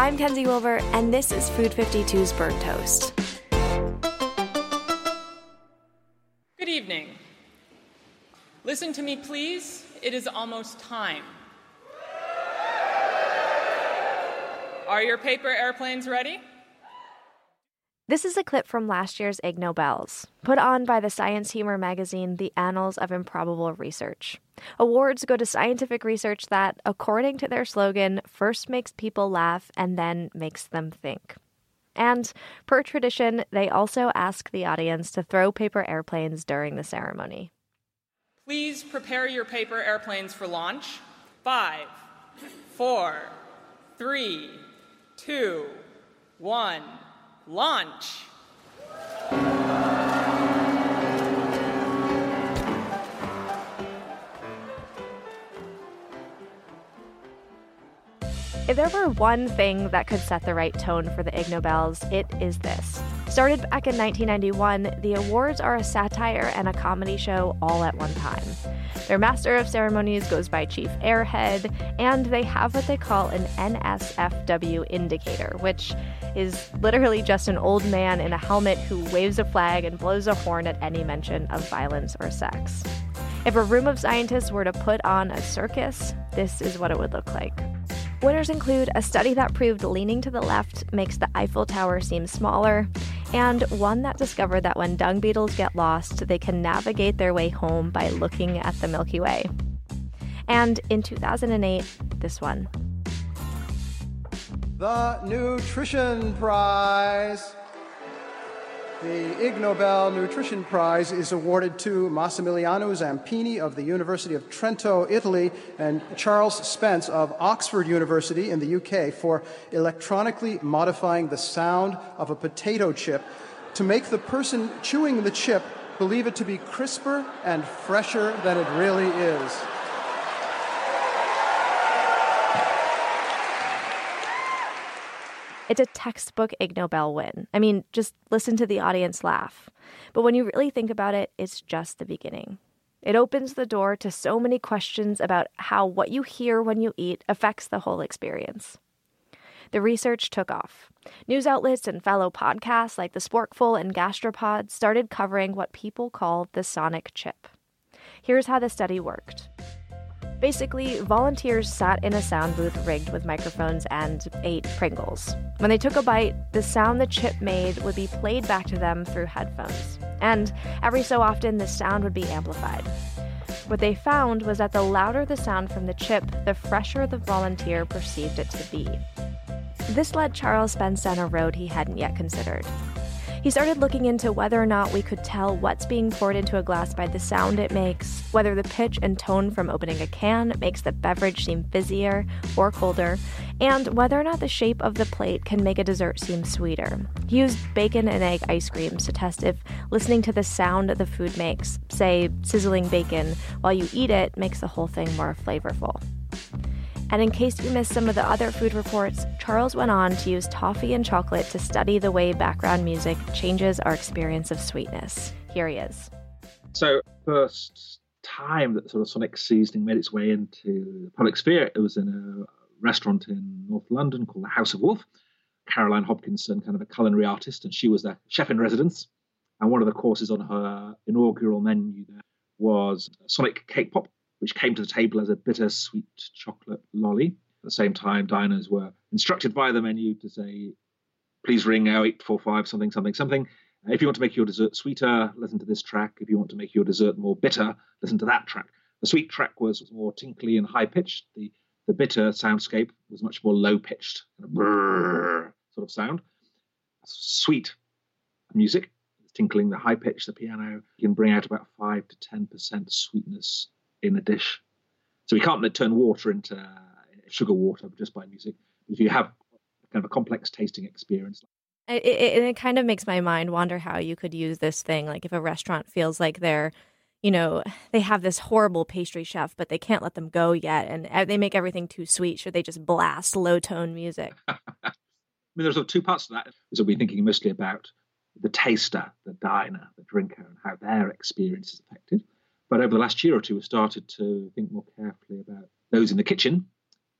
I'm Kenzie Wilbur, and this is Food 52's Burnt Toast. Good evening. Listen to me, please. It is almost time. Are your paper airplanes ready? This is a clip from last year's Ig Nobels, put on by the science humor magazine The Annals of Improbable Research. Awards go to scientific research that, according to their slogan, first makes people laugh and then makes them think. And, per tradition, they also ask the audience to throw paper airplanes during the ceremony. Please prepare your paper airplanes for launch. Five, four, three, two, one, launch. If there were one thing that could set the right tone for the Ig Nobels, it is this. Started back in 1991, the awards are a satire and a comedy show all at one time. Their master of ceremonies goes by Chief Airhead, and they have what they call an NSFW indicator, which is literally just an old man in a helmet who waves a flag and blows a horn at any mention of violence or sex. If a room of scientists were to put on a circus, this is what it would look like. Winners include a study that proved leaning to the left makes the Eiffel Tower seem smaller, and one that discovered that when dung beetles get lost, they can navigate their way home by looking at the Milky Way. And in 2008, this one. The Nutrition Prize. The Ig Nobel Nutrition Prize is awarded to Massimiliano Zampini of the University of Trento, Italy, and Charles Spence of Oxford University in the UK for electronically modifying the sound of a potato chip to make the person chewing the chip believe it to be crisper and fresher than it really is. It's a textbook Ig Nobel win. I mean, just listen to the audience laugh. But when you really think about it, it's just the beginning. It opens the door to so many questions about how what you hear when you eat affects the whole experience. The research took off. News outlets and fellow podcasts like The Sporkful and Gastropod started covering what people call the sonic chip. Here's how the study worked. Basically, volunteers sat in a sound booth rigged with microphones and ate Pringles. When they took a bite, the sound the chip made would be played back to them through headphones. And every so often, the sound would be amplified. What they found was that the louder the sound from the chip, the fresher the volunteer perceived it to be. This led Charles Spence down a road he hadn't yet considered. He started looking into whether or not we could tell what's being poured into a glass by the sound it makes, whether the pitch and tone from opening a can makes the beverage seem fizzier or colder, and whether or not the shape of the plate can make a dessert seem sweeter. He used bacon and egg ice creams to test if listening to the sound the food makes, say sizzling bacon, while you eat it, makes the whole thing more flavorful. And in case you missed some of the other food reports, Charles went on to use toffee and chocolate to study the way background music changes our experience of sweetness. Here he is. So, first time that sort of sonic seasoning made its way into the public sphere, it was in a restaurant in North London called the House of Wolf. Caroline Hobkinson, kind of a culinary artist, and she was the chef in residence. And one of the courses on her inaugural menu there was Sonic Cake Pop, which came to the table as a bittersweet chocolate lolly. At the same time, diners were instructed by the menu to say, please ring 0845 something, something, something. Uh, if you want to make your dessert sweeter, listen to this track. If you want to make your dessert more bitter, listen to that track. The sweet track was more tinkly and high pitched. The the bitter soundscape was much more low pitched, kind of brrr sort of sound. Sweet music, tinkling, the high pitch, the piano, you can bring out about five to ten percent sweetness in a dish. So we can't turn water into uh, sugar water just by music. If you have kind of a complex tasting experience. It, it, it kind of makes my mind wonder how you could use this thing. Like if a restaurant feels like they're you know, they have this horrible pastry chef, but they can't let them go yet, and uh, they make everything too sweet. Should they just blast low tone music? I mean, there's two parts to that. So we're thinking mostly about the taster, the diner, the drinker, and how their experience is affected. But over the last year or two, we've started to think more carefully about those in the kitchen.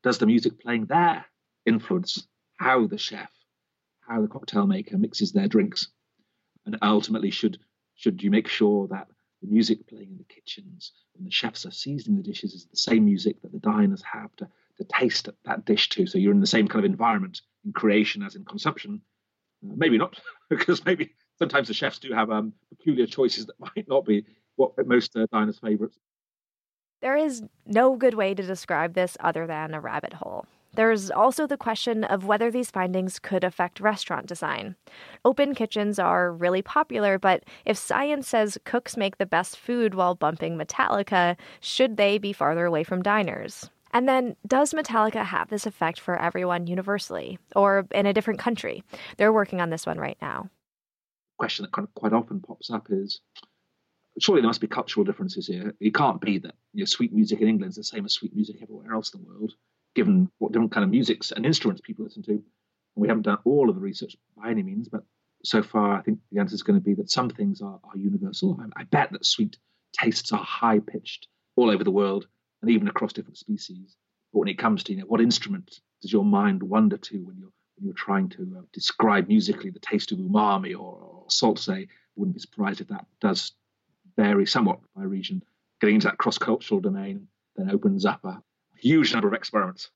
Does the music playing there influence how the chef, how the cocktail maker mixes their drinks? And ultimately, should should you make sure that the music playing in the kitchens when the chefs are seasoning the dishes is the same music that the diners have to, to taste that dish to. So you're in the same kind of environment in creation as in consumption. Uh, maybe not, because maybe sometimes the chefs do have um, peculiar choices that might not be what most uh, diners' favorites. There is no good way to describe this other than a rabbit hole. There's also the question of whether these findings could affect restaurant design. Open kitchens are really popular, but if science says cooks make the best food while bumping Metallica, should they be farther away from diners? And then, does Metallica have this effect for everyone universally or in a different country? They're working on this one right now. Question that kind of quite often pops up is surely there must be cultural differences here. It can't be that you know, sweet music in England is the same as sweet music everywhere else in the world given what different kind of musics and instruments people listen to. And we haven't done all of the research by any means, but so far I think the answer is going to be that some things are, are universal. I, I bet that sweet tastes are high pitched all over the world and even across different species. But when it comes to you know what instrument does your mind wander to when you're when you're trying to uh, describe musically the taste of umami or, or salt, say, wouldn't be surprised if that does vary somewhat by region. Getting into that cross cultural domain then opens up a, huge number of experiments.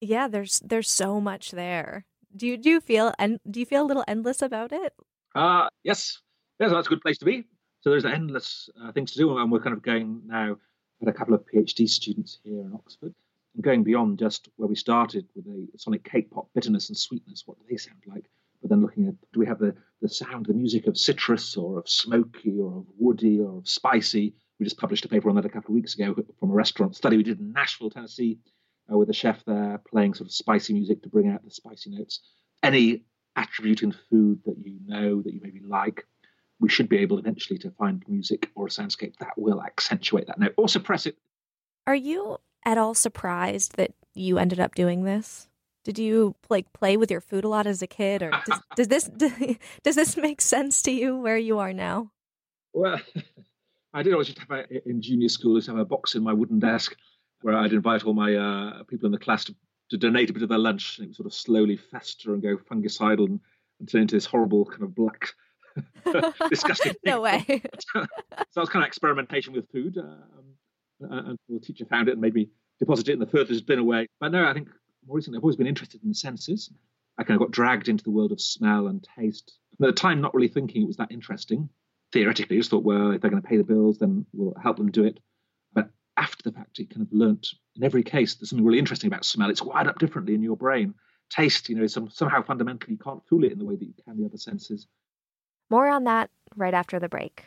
Yeah, there's there's so much there. Do you do you feel and do you feel a little endless about it? Uh yes, yes, that's a good place to be. So there's endless uh, things to do, and we're kind of going now at a couple of PhD students here in Oxford, and going beyond just where we started with the sonic cake pop, bitterness and sweetness. What do they sound like? Then looking at do we have the the sound, the music of citrus or of smoky or of woody or of spicy? We just published a paper on that a couple of weeks ago from a restaurant study we did in Nashville, Tennessee, uh, with a chef there playing sort of spicy music to bring out the spicy notes. Any attribute in food that you know that you maybe like, we should be able eventually to find music or a soundscape that will accentuate that note or suppress it. Are you at all surprised that you ended up doing this? Did you like play with your food a lot as a kid, or does, does this does this make sense to you where you are now? Well, I did always just have a, in junior school, I used to have a box in my wooden desk where I'd invite all my uh, people in the class to, to, donate a bit of their lunch. And it would sort of slowly fester and go fungicidal and, and turn into this horrible kind of black, disgusting. no way. so that was kind of experimentation with food. Um, and the teacher found it and made me deposit it in the furthest bin away. But no, I think more recently I've always been interested in the senses. I kind of got dragged into the world of smell and taste. And at the time, not really thinking it was that interesting theoretically I just thought, well, if they're going to pay the bills, then we'll help them do it. But after the fact, you kind of learnt in every case there's something really interesting about smell. It's wired up differently in your brain. Taste, you know, some, somehow fundamentally you can't fool it in the way that you can the other senses. More on that right after the break.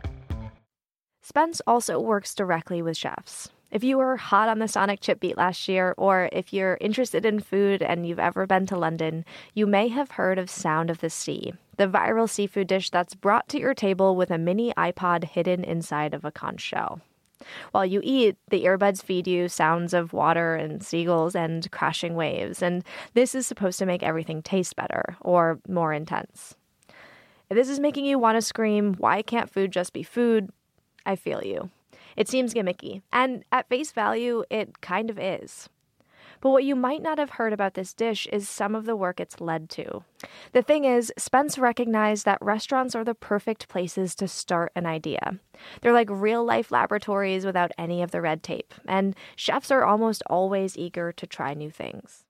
Spence also works directly with chefs. If you were hot on the Sonic Chip beat last year, or if you're interested in food and you've ever been to London, you may have heard of Sound of the Sea, the viral seafood dish that's brought to your table with a mini iPod hidden inside of a conch shell. While you eat, the earbuds feed you sounds of water and seagulls and crashing waves, and this is supposed to make everything taste better or more intense. If this is making you want to scream, why can't food just be food? I feel you. It seems gimmicky, and at face value, it kind of is. But what you might not have heard about this dish is some of the work it's led to. The thing is, Spence recognized that restaurants are the perfect places to start an idea. They're like real life laboratories without any of the red tape, and chefs are almost always eager to try new things.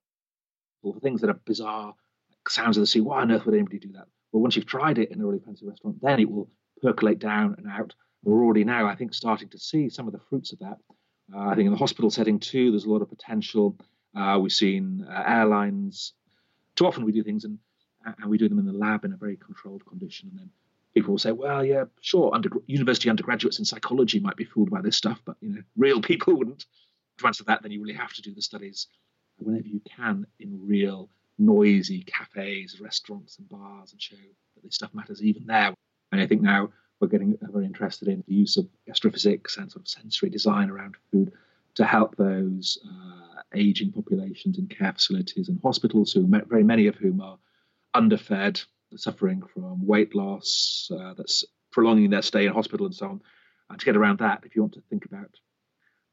Well, things that are bizarre, like sounds of the sea, why on earth would anybody do that? Well, once you've tried it in a really fancy restaurant, then it will percolate down and out. We're already now, I think, starting to see some of the fruits of that. Uh, I think in the hospital setting too, there's a lot of potential uh, we've seen uh, airlines. Too often we do things and and we do them in the lab in a very controlled condition, and then people will say, "Well, yeah, sure, under, university undergraduates in psychology might be fooled by this stuff, but you know, real people wouldn't." To answer that, then you really have to do the studies whenever you can in real noisy cafes, restaurants, and bars, and show that this stuff matters even there. And I think now we're getting very interested in the use of gastrophysics and sort of sensory design around food to help those uh, aging populations in care facilities and hospitals, who very many of whom are underfed, suffering from weight loss, uh, that's prolonging their stay in hospital and so on. And to get around that, if you want to think about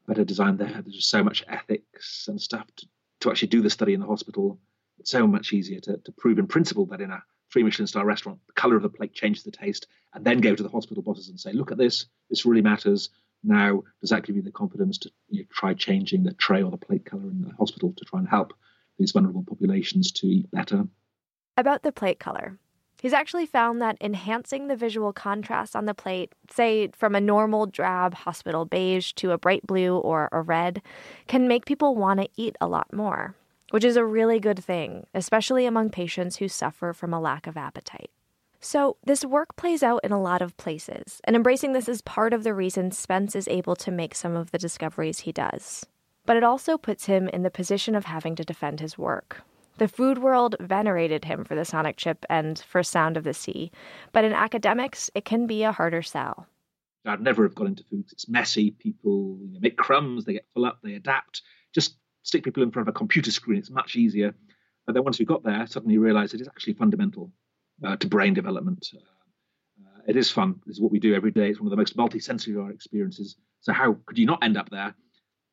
better design there, there's just so much ethics and stuff to, to actually do the study in the hospital. It's so much easier to, to prove in principle that in a three Michelin star restaurant, the color of the plate changes the taste, and then go to the hospital bosses and say, look at this, this really matters. Now, does that give you the confidence to you know, try changing the tray or the plate color in the hospital to try and help these vulnerable populations to eat better? About the plate color. He's actually found that enhancing the visual contrast on the plate, say from a normal drab hospital beige to a bright blue or a red, can make people want to eat a lot more, which is a really good thing, especially among patients who suffer from a lack of appetite. So, this work plays out in a lot of places, and embracing this is part of the reason Spence is able to make some of the discoveries he does. But it also puts him in the position of having to defend his work. The food world venerated him for the sonic chip and for Sound of the Sea, but in academics, it can be a harder sell. I'd never have got into foods. It's messy. People you know, make crumbs, they get full up, they adapt. Just stick people in front of a computer screen. It's much easier. But then once we got there, suddenly you realize it is actually fundamental uh, to brain development. Uh, uh, it is fun. This is what we do every day. It's one of the most multi-sensory experiences. So how could you not end up there?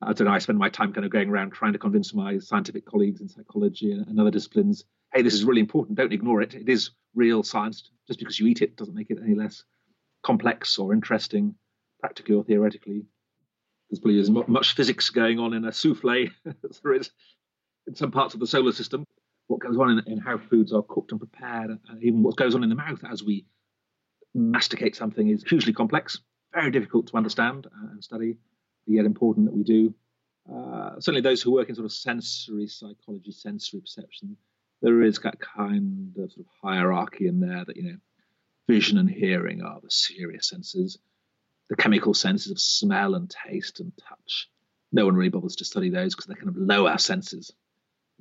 I don't know. I spend my time kind of going around trying to convince my scientific colleagues in psychology and, and other disciplines, hey, this is really important. Don't ignore it. It is real science. Just because you eat it doesn't make it any less complex or interesting, practically or theoretically. There's probably as much physics going on in a souffle as there is in some parts of the solar system what goes on in, in how foods are cooked and prepared, and even what goes on in the mouth as we masticate something is hugely complex, very difficult to understand and study, yet important that we do. Uh, certainly, those who work in sort of sensory psychology, sensory perception, there is that kind of, sort of hierarchy in there that you know, vision and hearing are the serious senses. The chemical senses of smell and taste and touch. No one really bothers to study those because they're kind of lower senses.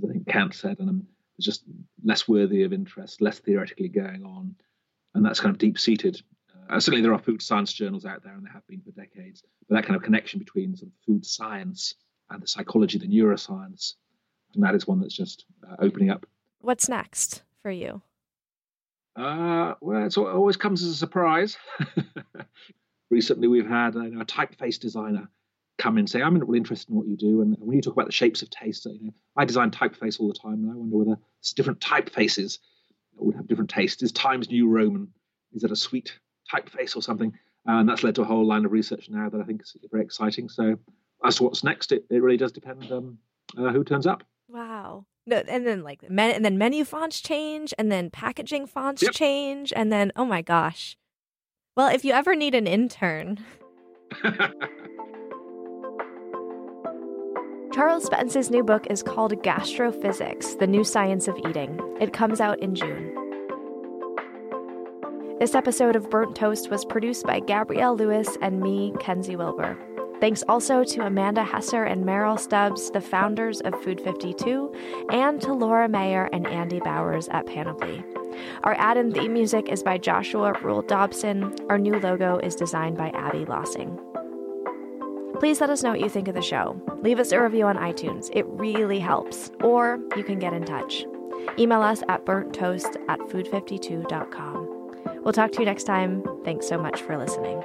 I think Kant said, and um, it's just less worthy of interest, less theoretically going on, and that's kind of deep seated. Uh, certainly, there are food science journals out there, and there have been for decades. But that kind of connection between sort of food science and the psychology, the neuroscience, and that is one that's just uh, opening up. What's next for you? Uh, well, it always comes as a surprise. Recently, we've had a typeface designer come and say, I'm really interested in what you do. And when you talk about the shapes of taste, you know, I design typeface all the time, and I wonder whether different typefaces would have different tastes. Is Times New Roman? Is that a sweet typeface or something? And that's led to a whole line of research now that I think is very exciting. So as to what's next, it, it really does depend um, uh, who turns up. Wow. No, and then like men, and then menu fonts change, and then packaging fonts yep. change, and then oh my gosh. Well, if you ever need an intern. Charles Spence's new book is called Gastrophysics The New Science of Eating. It comes out in June. This episode of Burnt Toast was produced by Gabrielle Lewis and me, Kenzie Wilbur. Thanks also to Amanda Hesser and Merrill Stubbs, the founders of Food 52, and to Laura Mayer and Andy Bowers at Panoply. Our ad and theme music is by Joshua Rule Dobson. Our new logo is designed by Abby Lossing. Please let us know what you think of the show. Leave us a review on iTunes, it really helps. Or you can get in touch. Email us at burnttoast at food52.com. We'll talk to you next time. Thanks so much for listening.